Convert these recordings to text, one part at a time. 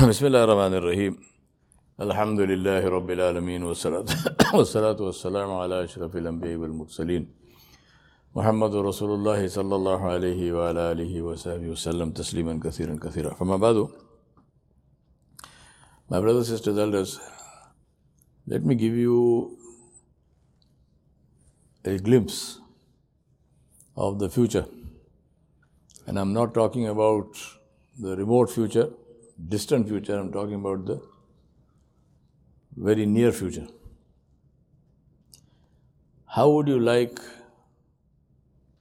بسم الله الرحمن الرحيم. الحمد لله رب العالمين والصلاة والصلاة والسلام على أشرف الأنبياء والمرسلين. محمد رسول الله صلى الله عليه وعلى آله وصحبه وسلم تسليما كثيرا كثيرا. فما بعد My brothers, sisters, elders, let me give you a glimpse of the future. And I'm not talking about the remote future, distant future, I'm talking about the very near future. How would you like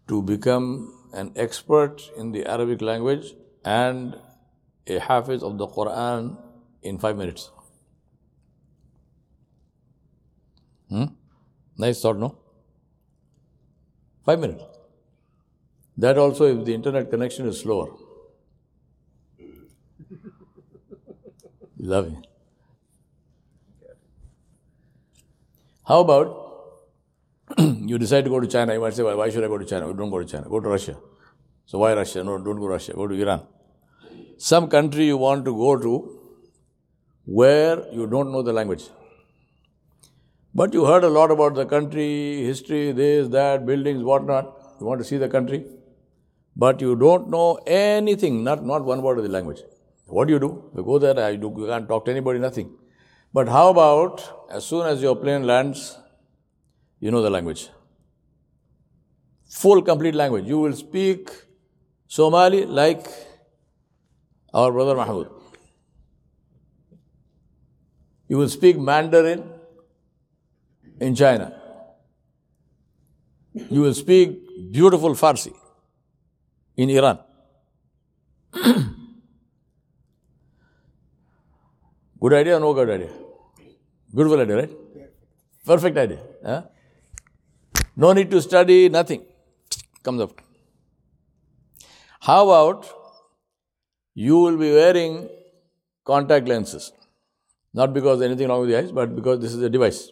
to become an expert in the Arabic language and a hafiz of the Quran in five minutes? Hmm? Nice thought, no? Five minutes. That also, if the internet connection is slower. Love it. How about you decide to go to China? You might say, well, why should I go to China? Don't go to China. Go to Russia. So why Russia? No, don't go to Russia. Go to Iran. Some country you want to go to where you don't know the language. But you heard a lot about the country, history, this, that, buildings, whatnot. You want to see the country. But you don't know anything, not, not one word of the language. What do you do? You go there, I do, you can't talk to anybody, nothing. But how about as soon as your plane lands, you know the language? Full, complete language. You will speak Somali like our brother Mahmoud. You will speak Mandarin in China. You will speak beautiful Farsi in Iran. good idea or no good idea? Beautiful idea, right? Perfect idea. Huh? No need to study, nothing. Comes up. How about you will be wearing contact lenses? Not because anything wrong with the eyes, but because this is a device.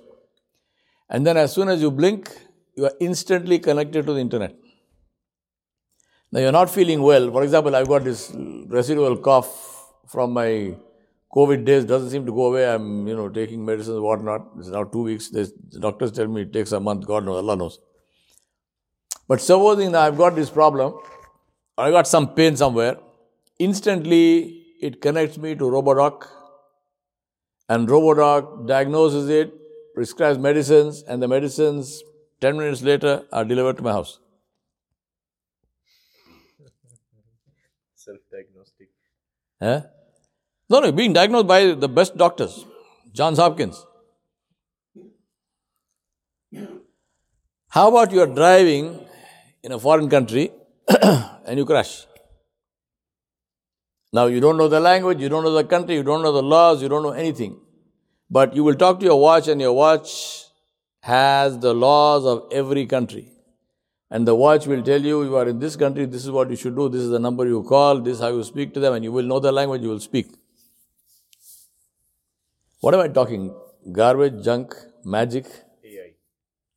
And then as soon as you blink, you are instantly connected to the internet. Now you're not feeling well. For example, I've got this residual cough from my COVID days, doesn't seem to go away. I'm, you know, taking medicines, whatnot. It's now two weeks. There's, the doctors tell me it takes a month. God knows, Allah knows. But supposing now I've got this problem, or I got some pain somewhere, instantly it connects me to Robodoc, and Robodoc diagnoses it, prescribes medicines, and the medicines 10 minutes later are delivered to my house. Self diagnostic. Eh? No, no, being diagnosed by the best doctors, Johns Hopkins. How about you are driving in a foreign country and you crash? Now you don't know the language, you don't know the country, you don't know the laws, you don't know anything. But you will talk to your watch and your watch has the laws of every country. And the watch will tell you, you are in this country, this is what you should do, this is the number you call, this is how you speak to them, and you will know the language, you will speak. What am I talking? Garbage, junk, magic, AI.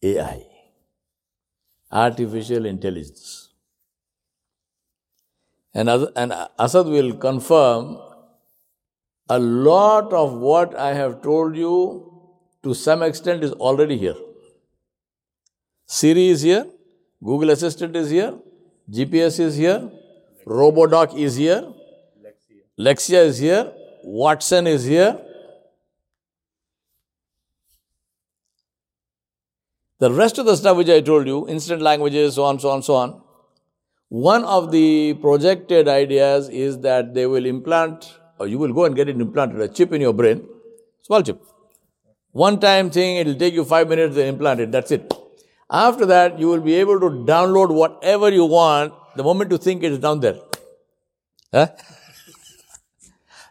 AI. Artificial intelligence. And, and Asad will confirm a lot of what I have told you to some extent is already here. Siri is here, Google Assistant is here, GPS is here, Robodoc is here, Alexa. Alexa is here, Watson is here. The rest of the stuff which I told you, instant languages, so on, so on, so on. One of the projected ideas is that they will implant, or you will go and get it implanted, a chip in your brain, small chip. One time thing, it will take you five minutes to implant it, that's it. After that, you will be able to download whatever you want the moment you think it is down there. Huh?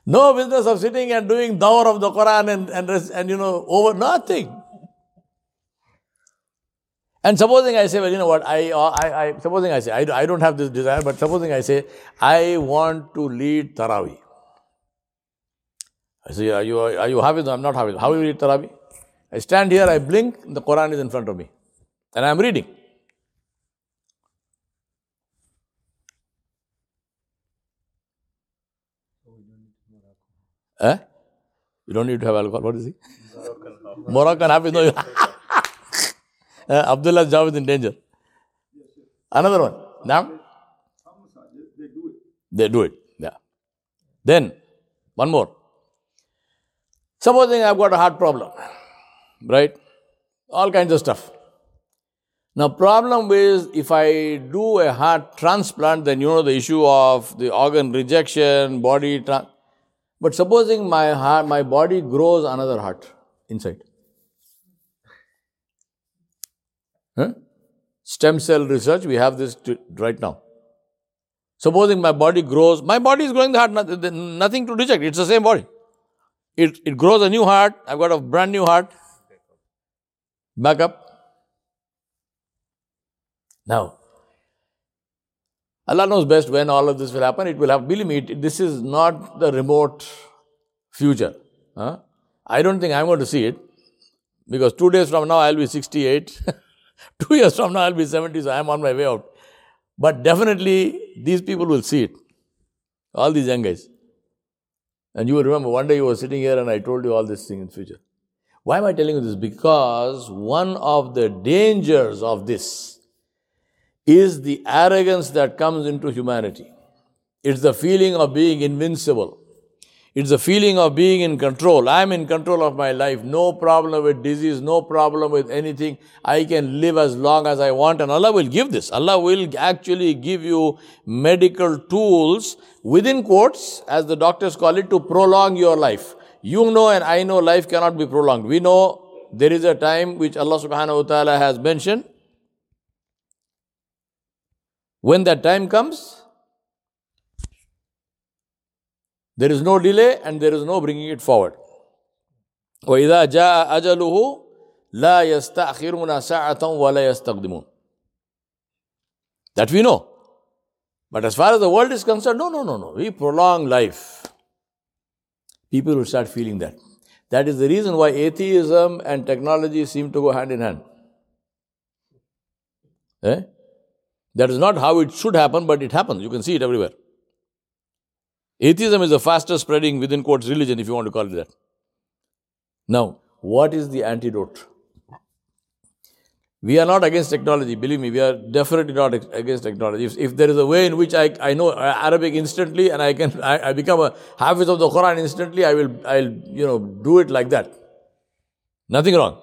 No business of sitting and doing dawr of the Quran and, and, and you know, over nothing. And supposing I say, well, you know what, I, I, I supposing I say, I, I don't have this desire, but supposing I say, I want to lead Taraweeh. I say, are you, are you Hafiz? I'm not Hafiz. How will you read Taraweeh? I stand here, I blink, the Quran is in front of me. And I'm reading. Eh? You don't need to have alcohol. What is he? Moroccan Hafiz. No. uh, Abdullah's is in danger. Another one. Now? They do it. Yeah. Then, one more. Supposing I've got a heart problem, right? All kinds of stuff. Now, problem is if I do a heart transplant, then you know the issue of the organ rejection, body. Tra- but supposing my heart, my body grows another heart inside. Huh? Stem cell research, we have this to, right now. Supposing my body grows, my body is growing the heart, nothing to reject, it's the same body. It, it grows a new heart, I've got a brand new heart. Back up. Now, Allah knows best when all of this will happen. It will have, believe me, it, this is not the remote future. Huh? I don't think I'm going to see it because two days from now I'll be 68. two years from now I'll be 70, so I'm on my way out. But definitely these people will see it. All these young guys. And you will remember one day you were sitting here and I told you all this thing in future. Why am I telling you this? Because one of the dangers of this is the arrogance that comes into humanity. It's the feeling of being invincible. It's a feeling of being in control. I'm in control of my life. No problem with disease, no problem with anything. I can live as long as I want, and Allah will give this. Allah will actually give you medical tools within quotes, as the doctors call it, to prolong your life. You know, and I know life cannot be prolonged. We know there is a time which Allah subhanahu wa ta'ala has mentioned. When that time comes, there is no delay and there is no bringing it forward. وإذا جاء أجله لا يستأخرون ساعة ولا يستقدمون. That we know. But as far as the world is concerned, no, no, no, no. We prolong life. People will start feeling that. That is the reason why atheism and technology seem to go hand in hand. Eh? That is not how it should happen, but it happens. You can see it everywhere. Atheism is the fastest spreading, within quotes, religion, if you want to call it that. Now, what is the antidote? We are not against technology, believe me, we are definitely not against technology. If, if there is a way in which I, I know uh, Arabic instantly and I can I, I become a hafiz of the Quran instantly, I will I'll you know do it like that. Nothing wrong.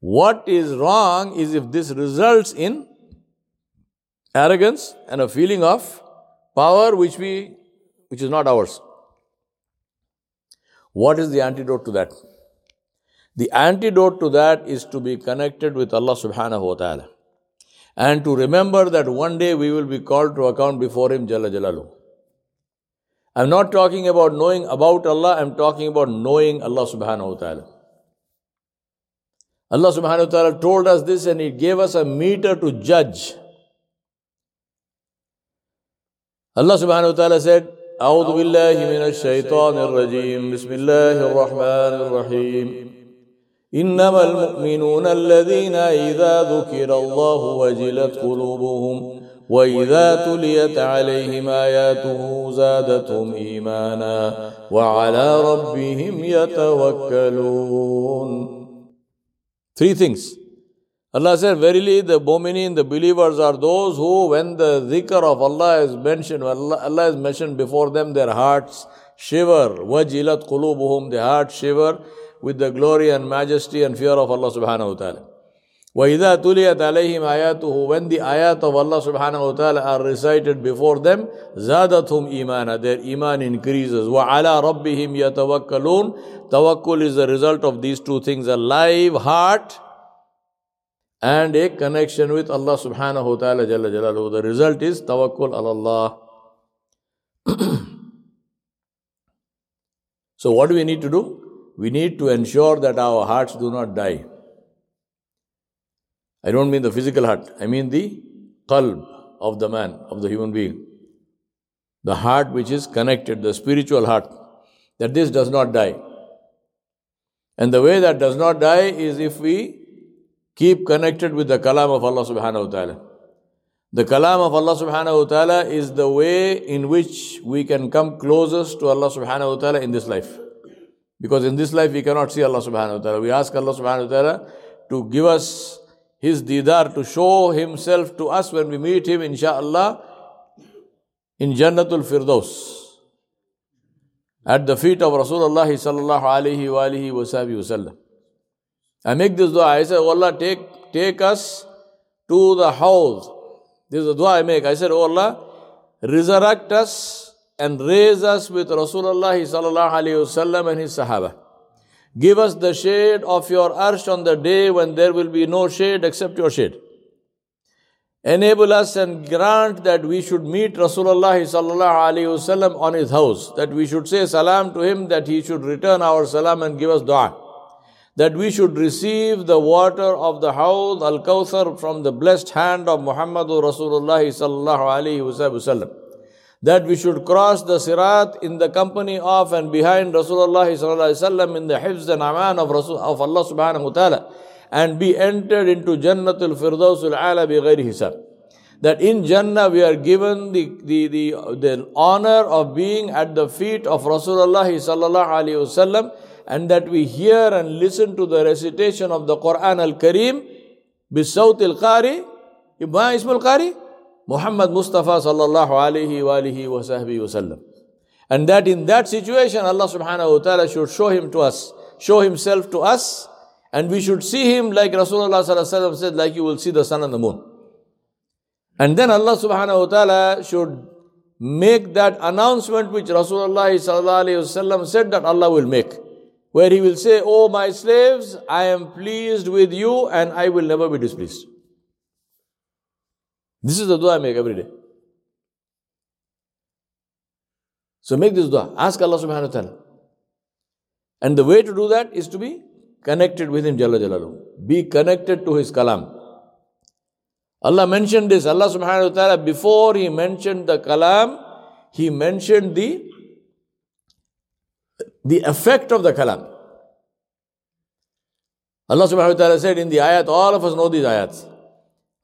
What is wrong is if this results in arrogance and a feeling of power which we which is not ours. What is the antidote to that? The antidote to that is to be connected with Allah subhanahu wa ta'ala. And to remember that one day we will be called to account before Him Jalla Jalalu. I'm not talking about knowing about Allah, I'm talking about knowing Allah subhanahu wa ta'ala. Allah subhanahu wa ta'ala told us this and He gave us a meter to judge الله سبحانه وتعالى said أعوذ بالله من الشيطان الرجيم. بسم الله الرحمن الرحيم. إنما المؤمنون الذين إذا ذكر الله وجلت قلوبهم وإذا تليت عليهم آياته زادتهم إيمانا وعلى ربهم يتوكلون. Three things. Allah said, Verily the Mu'minin, the believers are those who, when the zikr of Allah is mentioned, Allah, Allah is mentioned before them, their hearts shiver. Wajilat qulubuhum, the hearts shiver with the glory and majesty and fear of Allah subhanahu wa ta'ala. وَإِذَا تُلِيَتْ عَلَيْهِمْ آيَاتُهُ When the ayat of Allah subhanahu wa ta'ala are recited before them, زَادَتْهُمْ إِيمَانًا Their iman increases. وَعَلَى رَبِّهِمْ يَتَوَكَّلُونَ Tawakkul is the result of these two things, a live heart and a connection with Allah subhanahu wa ta'ala jalla. The result is tawakkul ala Allah. so what do we need to do? We need to ensure that our hearts do not die. I don't mean the physical heart, I mean the qalb of the man, of the human being. The heart which is connected, the spiritual heart, that this does not die. And the way that does not die is if we Keep connected with the kalam of Allah subhanahu wa ta'ala. The kalam of Allah subhanahu wa ta'ala is the way in which we can come closest to Allah subhanahu wa ta'ala in this life. Because in this life we cannot see Allah subhanahu wa ta'ala. We ask Allah subhanahu wa ta'ala to give us His didar, to show Himself to us when we meet Him, inshaAllah, in Jannatul Firdaus. At the feet of Rasulullah sallallahu alayhi wa alihi wa sallam. I make this dua. I say, oh Allah, take, take us to the house this is the dua I make. I said, Oh Allah, resurrect us and raise us with Rasulullah sallallahu alayhi wasallam and his Sahaba. Give us the shade of your arsh on the day when there will be no shade except your shade. Enable us and grant that we should meet Rasulullah sallallahu alayhi wasallam on his house. That we should say salam to him, that he should return our salam and give us dua that we should receive the water of the Hawd al Kawthar from the blessed hand of Muhammadur Rasulullah sallallahu alaihi wasallam. That we should cross the Sirat in the company of and behind Rasulullah sallallahu alaihi wasallam in the hifz and aman of, Rasul, of Allah subhanahu wa ta'ala and be entered into Jannatul Firdausul Ala bi ghairi hisab that in Jannah we are given the, the, the, the honor of being at the feet of Rasulullah sallallahu alaihi wasallam and that we hear and listen to the recitation of the Quran al Kareem bisawt al Qari. Ma ismul Qari? Muhammad Mustafa sallallahu alayhi wa alihi wa sahbihi wasallam. And that in that situation Allah subhanahu wa ta'ala should show him to us, show himself to us, and we should see him like Rasulullah sallallahu said, like you will see the sun and the moon. And then Allah subhanahu wa ta'ala should make that announcement which Rasulullah sallallahu said that Allah will make where he will say, Oh, my slaves, I am pleased with you and I will never be displeased. This is the dua I make every day. So make this dua. Ask Allah subhanahu wa ta'ala. And the way to do that is to be connected with Him, Jalla Jalaluhu. Be connected to His kalam. Allah mentioned this. Allah subhanahu wa ta'ala, before He mentioned the kalam, He mentioned the the effect of the kalam. Allah subhanahu wa ta'ala said in the ayat, all of us know these ayats.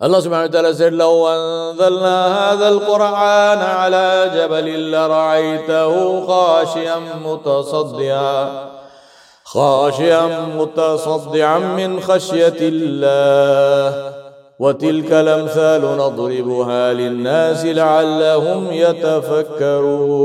Allah subhanahu wa ta'ala said, لو أنزلنا هذا القرآن على جبل لرأيته خاشعا متصدعا خاشعا متصدعا من خشية الله وتلك الأمثال نضربها للناس لعلهم يتفكرون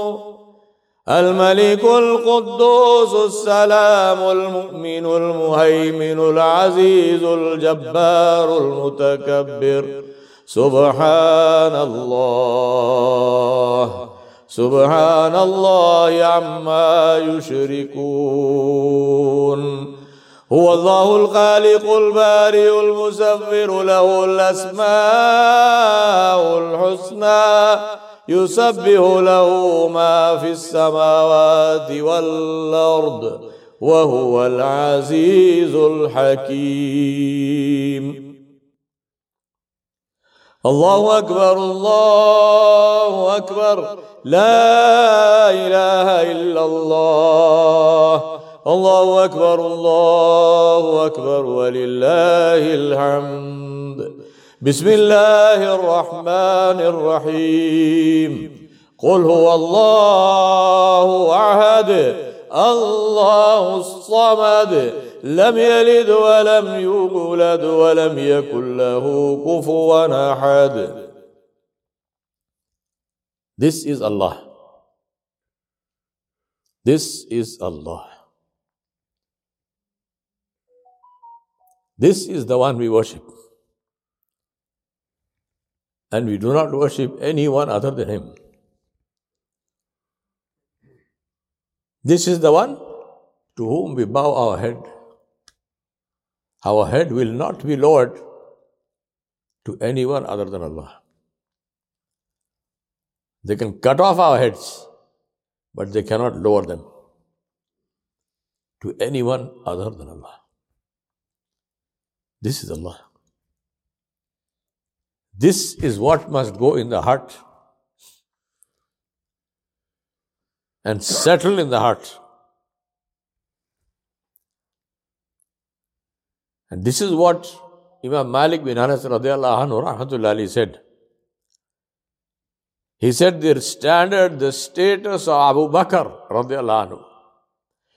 الملك القدوس السلام المؤمن المهيمن العزيز الجبار المتكبر. سبحان الله. سبحان الله عما يشركون. هو الله الخالق البارئ المسفر له الأسماء الحسنى. يسبح له ما في السماوات والأرض وهو العزيز الحكيم. الله أكبر الله أكبر. لا إله إلا الله. الله أكبر الله أكبر. ولله الحمد. بسم الله الرحمن الرحيم قل هو الله أحد الله الصمد لم يلد ولم يولد ولم يكن له كفوا أحد This is Allah. This is Allah. This is the one we worship. And we do not worship anyone other than Him. This is the one to whom we bow our head. Our head will not be lowered to anyone other than Allah. They can cut off our heads, but they cannot lower them. to anyone other than Allah. This is Allah. This is what must go in the heart and settle in the heart. And this is what Imam Malik bin Anas anhu said. He said the standard, the status of Abu Bakr anhu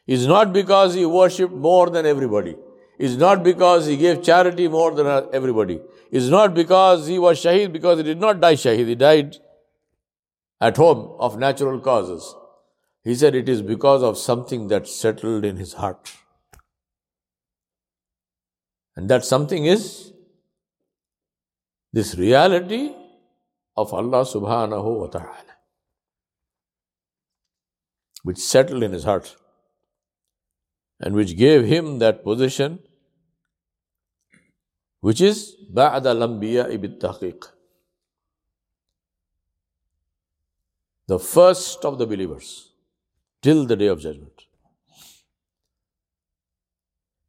is not because he worshipped more than everybody. Is not because he gave charity more than everybody. It's not because he was shaheed because he did not die shaheed. He died at home of natural causes. He said it is because of something that settled in his heart. And that something is this reality of Allah subhanahu wa ta'ala, which settled in his heart and which gave him that position which is بعد الأنبياء بالتحقيق the first of the believers till the day of judgment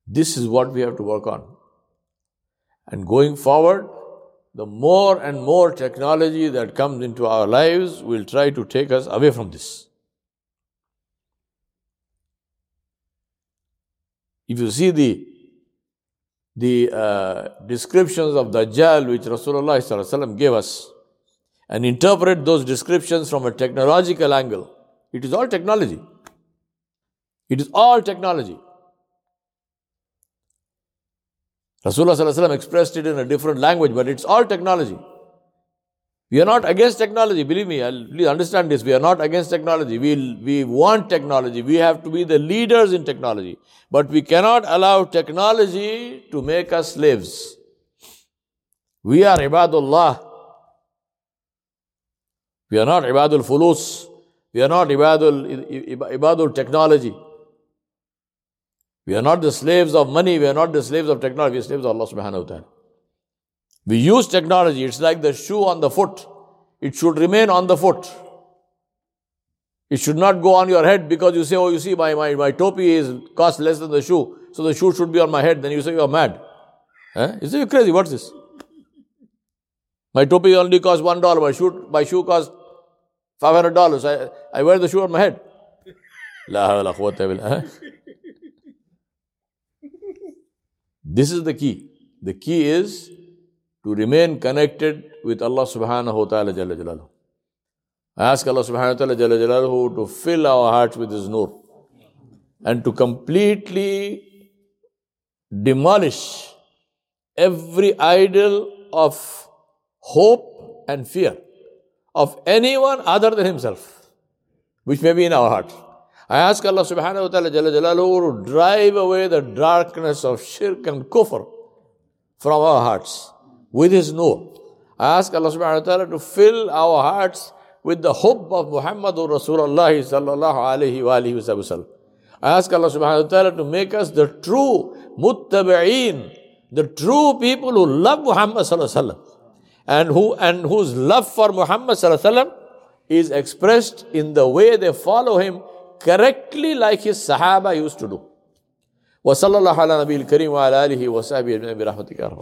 this is what we have to work on and going forward the more and more technology that comes into our lives will try to take us away from this If you see the the uh, descriptions of Dajjal which Rasulullah gave us and interpret those descriptions from a technological angle, it is all technology. It is all technology. Rasulullah expressed it in a different language, but it's all technology. We are not against technology, believe me, please understand this. We are not against technology. We, we want technology. We have to be the leaders in technology. But we cannot allow technology to make us slaves. We are ibadullah. We are not ibadul fulus. We are not ibadul, ibadul technology. We are not the slaves of money. We are not the slaves of technology. We are slaves of Allah subhanahu wa ta'ala. We use technology. It's like the shoe on the foot. It should remain on the foot. It should not go on your head because you say, oh, you see, my, my, my topi is cost less than the shoe, so the shoe should be on my head. Then you say you're mad. Eh? You say you're crazy. What's this? My topi only costs one dollar. My shoe, my shoe costs five hundred dollars. I, I wear the shoe on my head. This is the key. The key is to remain connected with Allah subhanahu wa ta'ala Jalla. I ask Allah subhanahu wa ta'ala Jalla to fill our hearts with His nur and to completely demolish every idol of hope and fear of anyone other than Himself, which may be in our heart. I ask Allah subhanahu wa ta'ala Jalla to drive away the darkness of shirk and kufr from our hearts with His nur. I ask Allah subhanahu wa ta'ala to fill our hearts with the hope of Muhammadur Rasulullah sallallahu alayhi wa alihi wa I ask Allah subhanahu wa ta'ala to make us the true muttabi'een, the true people who love Muhammad sallallahu alayhi wa and who and whose love for Muhammad sallallahu alayhi wa is expressed in the way they follow him correctly like his Sahaba used to do. وصلى الله على نبي الكريم وعلى آله وصحبه أجمعين برحمتك يا رب